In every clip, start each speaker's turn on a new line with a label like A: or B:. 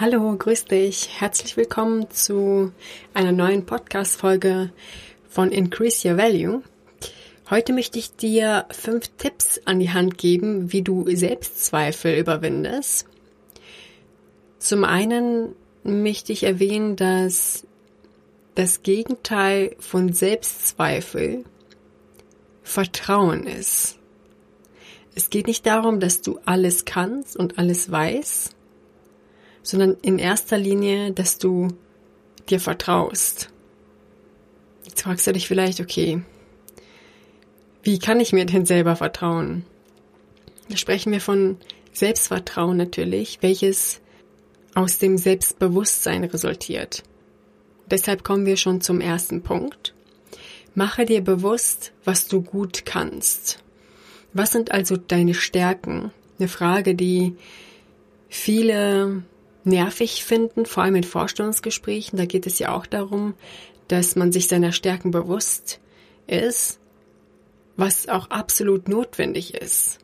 A: Hallo, grüß dich. Herzlich willkommen zu einer neuen Podcast-Folge von Increase Your Value. Heute möchte ich dir fünf Tipps an die Hand geben, wie du Selbstzweifel überwindest. Zum einen möchte ich erwähnen, dass das Gegenteil von Selbstzweifel Vertrauen ist. Es geht nicht darum, dass du alles kannst und alles weißt, sondern in erster Linie, dass du dir vertraust. Jetzt fragst du dich vielleicht, okay, wie kann ich mir denn selber vertrauen? Da sprechen wir von Selbstvertrauen natürlich, welches aus dem Selbstbewusstsein resultiert. Deshalb kommen wir schon zum ersten Punkt. Mache dir bewusst, was du gut kannst. Was sind also deine Stärken? Eine Frage, die viele nervig finden, vor allem in Vorstellungsgesprächen. Da geht es ja auch darum, dass man sich seiner Stärken bewusst ist, was auch absolut notwendig ist.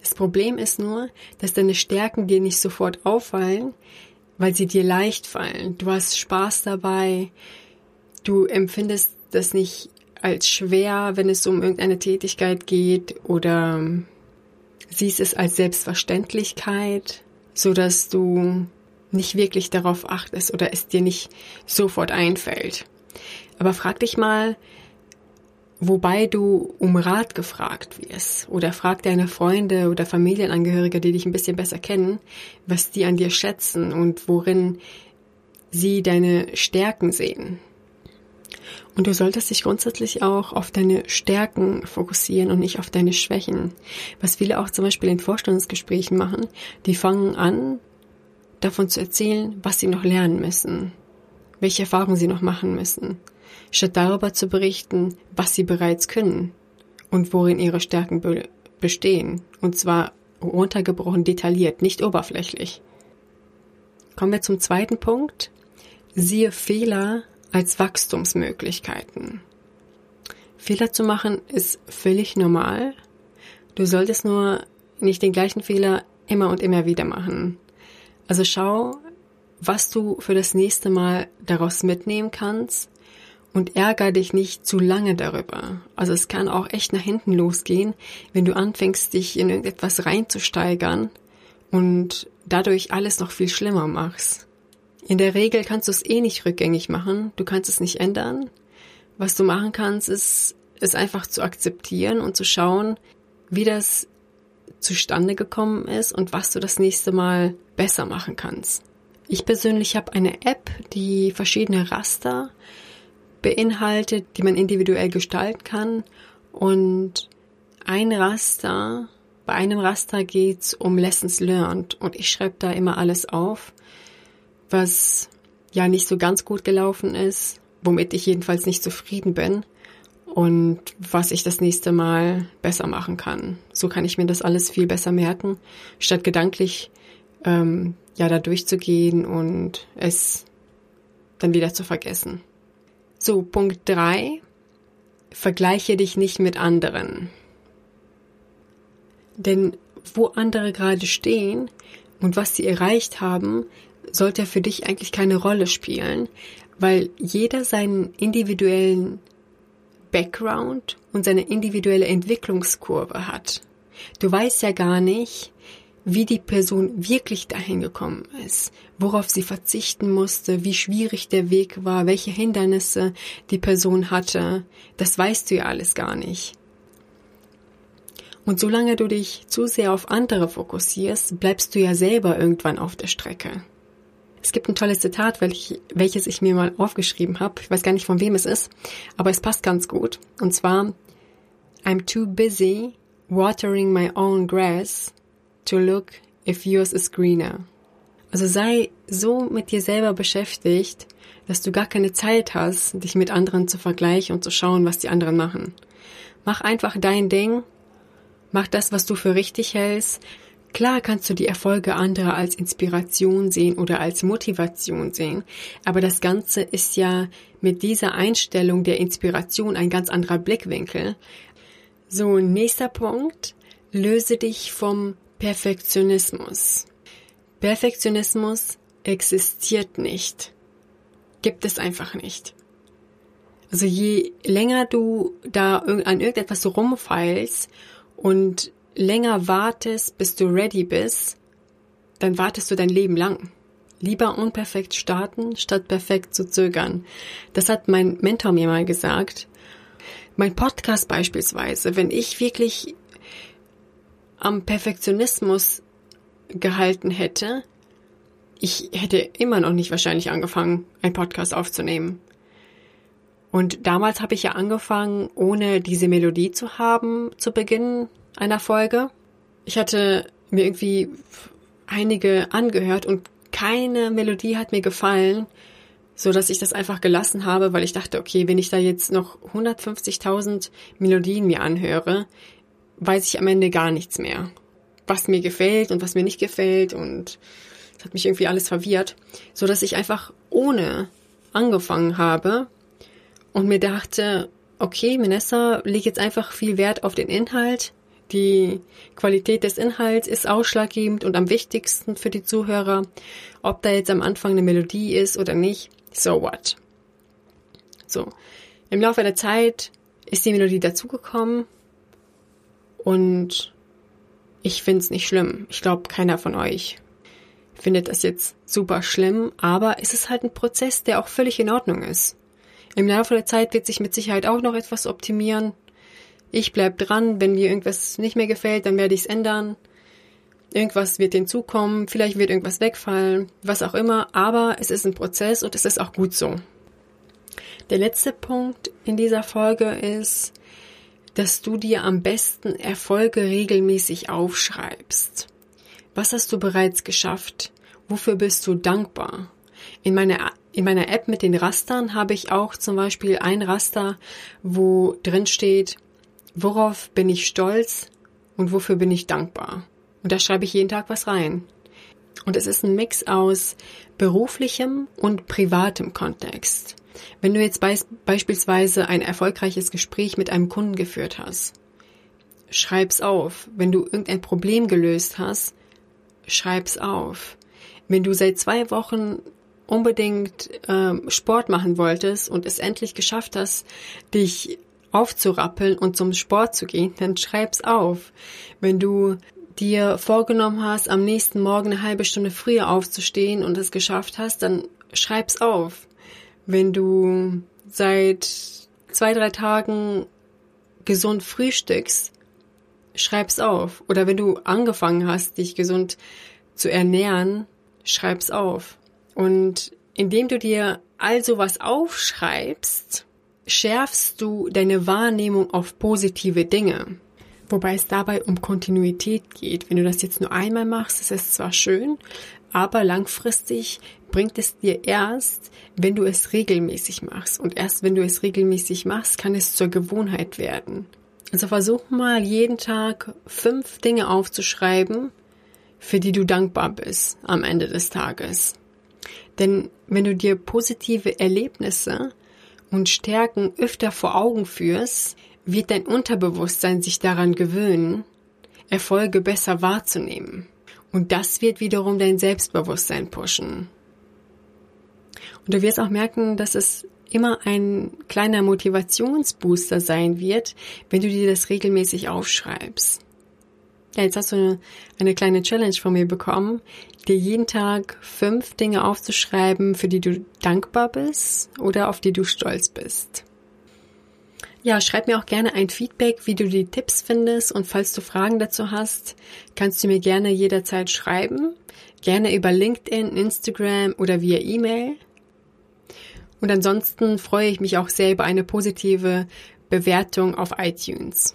A: Das Problem ist nur, dass deine Stärken dir nicht sofort auffallen, weil sie dir leicht fallen. Du hast Spaß dabei, du empfindest das nicht als schwer, wenn es um irgendeine Tätigkeit geht oder siehst es als Selbstverständlichkeit so dass du nicht wirklich darauf achtest oder es dir nicht sofort einfällt. Aber frag dich mal, wobei du um Rat gefragt wirst oder frag deine Freunde oder Familienangehörige, die dich ein bisschen besser kennen, was die an dir schätzen und worin sie deine Stärken sehen. Und du solltest dich grundsätzlich auch auf deine Stärken fokussieren und nicht auf deine Schwächen. Was viele auch zum Beispiel in Vorstellungsgesprächen machen, die fangen an, davon zu erzählen, was sie noch lernen müssen, welche Erfahrungen sie noch machen müssen, statt darüber zu berichten, was sie bereits können und worin ihre Stärken be bestehen. Und zwar runtergebrochen detailliert, nicht oberflächlich. Kommen wir zum zweiten Punkt. Siehe Fehler als Wachstumsmöglichkeiten. Fehler zu machen ist völlig normal. Du solltest nur nicht den gleichen Fehler immer und immer wieder machen. Also schau, was du für das nächste Mal daraus mitnehmen kannst und ärger dich nicht zu lange darüber. Also es kann auch echt nach hinten losgehen, wenn du anfängst, dich in irgendetwas reinzusteigern und dadurch alles noch viel schlimmer machst. In der Regel kannst du es eh nicht rückgängig machen. Du kannst es nicht ändern. Was du machen kannst, ist, es einfach zu akzeptieren und zu schauen, wie das zustande gekommen ist und was du das nächste Mal besser machen kannst. Ich persönlich habe eine App, die verschiedene Raster beinhaltet, die man individuell gestalten kann. Und ein Raster, bei einem Raster geht's um Lessons Learned und ich schreibe da immer alles auf was ja nicht so ganz gut gelaufen ist, womit ich jedenfalls nicht zufrieden bin und was ich das nächste Mal besser machen kann. So kann ich mir das alles viel besser merken, statt gedanklich ähm, ja da durchzugehen und es dann wieder zu vergessen. So, Punkt drei: Vergleiche dich nicht mit anderen. Denn wo andere gerade stehen und was sie erreicht haben, sollte für dich eigentlich keine Rolle spielen, weil jeder seinen individuellen Background und seine individuelle Entwicklungskurve hat. Du weißt ja gar nicht, wie die Person wirklich dahin gekommen ist, worauf sie verzichten musste, wie schwierig der Weg war, welche Hindernisse die Person hatte. Das weißt du ja alles gar nicht. Und solange du dich zu sehr auf andere fokussierst, bleibst du ja selber irgendwann auf der Strecke. Es gibt ein tolles Zitat, welch, welches ich mir mal aufgeschrieben habe. Ich weiß gar nicht, von wem es ist, aber es passt ganz gut. Und zwar, I'm too busy watering my own grass to look if yours is greener. Also sei so mit dir selber beschäftigt, dass du gar keine Zeit hast, dich mit anderen zu vergleichen und zu schauen, was die anderen machen. Mach einfach dein Ding, mach das, was du für richtig hältst, Klar kannst du die Erfolge anderer als Inspiration sehen oder als Motivation sehen, aber das Ganze ist ja mit dieser Einstellung der Inspiration ein ganz anderer Blickwinkel. So, nächster Punkt. Löse dich vom Perfektionismus. Perfektionismus existiert nicht. Gibt es einfach nicht. Also je länger du da an irgendetwas rumfeilst und länger wartest, bis du ready bist, dann wartest du dein Leben lang. Lieber unperfekt starten, statt perfekt zu zögern. Das hat mein Mentor mir mal gesagt. Mein Podcast beispielsweise, wenn ich wirklich am Perfektionismus gehalten hätte, ich hätte immer noch nicht wahrscheinlich angefangen, einen Podcast aufzunehmen. Und damals habe ich ja angefangen, ohne diese Melodie zu haben zu Beginn einer Folge. Ich hatte mir irgendwie einige angehört und keine Melodie hat mir gefallen, so dass ich das einfach gelassen habe, weil ich dachte, okay, wenn ich da jetzt noch 150.000 Melodien mir anhöre, weiß ich am Ende gar nichts mehr, was mir gefällt und was mir nicht gefällt und es hat mich irgendwie alles verwirrt, so dass ich einfach ohne angefangen habe und mir dachte, okay, Vanessa, leg jetzt einfach viel Wert auf den Inhalt. Die Qualität des Inhalts ist ausschlaggebend und am wichtigsten für die Zuhörer. Ob da jetzt am Anfang eine Melodie ist oder nicht, so what? So. Im Laufe der Zeit ist die Melodie dazugekommen und ich find's nicht schlimm. Ich glaube, keiner von euch findet das jetzt super schlimm, aber es ist halt ein Prozess, der auch völlig in Ordnung ist. Im Laufe der Zeit wird sich mit Sicherheit auch noch etwas optimieren. Ich bleib dran, wenn mir irgendwas nicht mehr gefällt, dann werde ich es ändern. Irgendwas wird hinzukommen, vielleicht wird irgendwas wegfallen, was auch immer, aber es ist ein Prozess und es ist auch gut so. Der letzte Punkt in dieser Folge ist, dass du dir am besten Erfolge regelmäßig aufschreibst. Was hast du bereits geschafft? Wofür bist du dankbar? In meiner, in meiner App mit den Rastern habe ich auch zum Beispiel ein Raster, wo drin steht, worauf bin ich stolz und wofür bin ich dankbar. Und da schreibe ich jeden Tag was rein. Und es ist ein Mix aus beruflichem und privatem Kontext. Wenn du jetzt be beispielsweise ein erfolgreiches Gespräch mit einem Kunden geführt hast, schreib's auf. Wenn du irgendein Problem gelöst hast, schreib's auf. Wenn du seit zwei Wochen unbedingt ähm, Sport machen wolltest und es endlich geschafft hast, dich aufzurappeln und zum Sport zu gehen, dann schreib's auf. Wenn du dir vorgenommen hast, am nächsten Morgen eine halbe Stunde früher aufzustehen und es geschafft hast, dann schreib's auf. Wenn du seit zwei, drei Tagen gesund frühstückst, schreib's auf. Oder wenn du angefangen hast, dich gesund zu ernähren, schreib's auf. Und indem du dir all sowas aufschreibst, schärfst du deine Wahrnehmung auf positive Dinge. Wobei es dabei um Kontinuität geht. Wenn du das jetzt nur einmal machst, ist es zwar schön, aber langfristig bringt es dir erst, wenn du es regelmäßig machst. Und erst wenn du es regelmäßig machst, kann es zur Gewohnheit werden. Also versuch mal jeden Tag fünf Dinge aufzuschreiben, für die du dankbar bist am Ende des Tages. Denn wenn du dir positive Erlebnisse und Stärken öfter vor Augen führst, wird dein Unterbewusstsein sich daran gewöhnen, Erfolge besser wahrzunehmen. Und das wird wiederum dein Selbstbewusstsein pushen. Und du wirst auch merken, dass es immer ein kleiner Motivationsbooster sein wird, wenn du dir das regelmäßig aufschreibst. Ja, jetzt hast du eine, eine kleine Challenge von mir bekommen, dir jeden Tag fünf Dinge aufzuschreiben, für die du dankbar bist oder auf die du stolz bist. Ja, schreib mir auch gerne ein Feedback, wie du die Tipps findest und falls du Fragen dazu hast, kannst du mir gerne jederzeit schreiben, gerne über LinkedIn, Instagram oder via E-Mail. Und ansonsten freue ich mich auch sehr über eine positive Bewertung auf iTunes.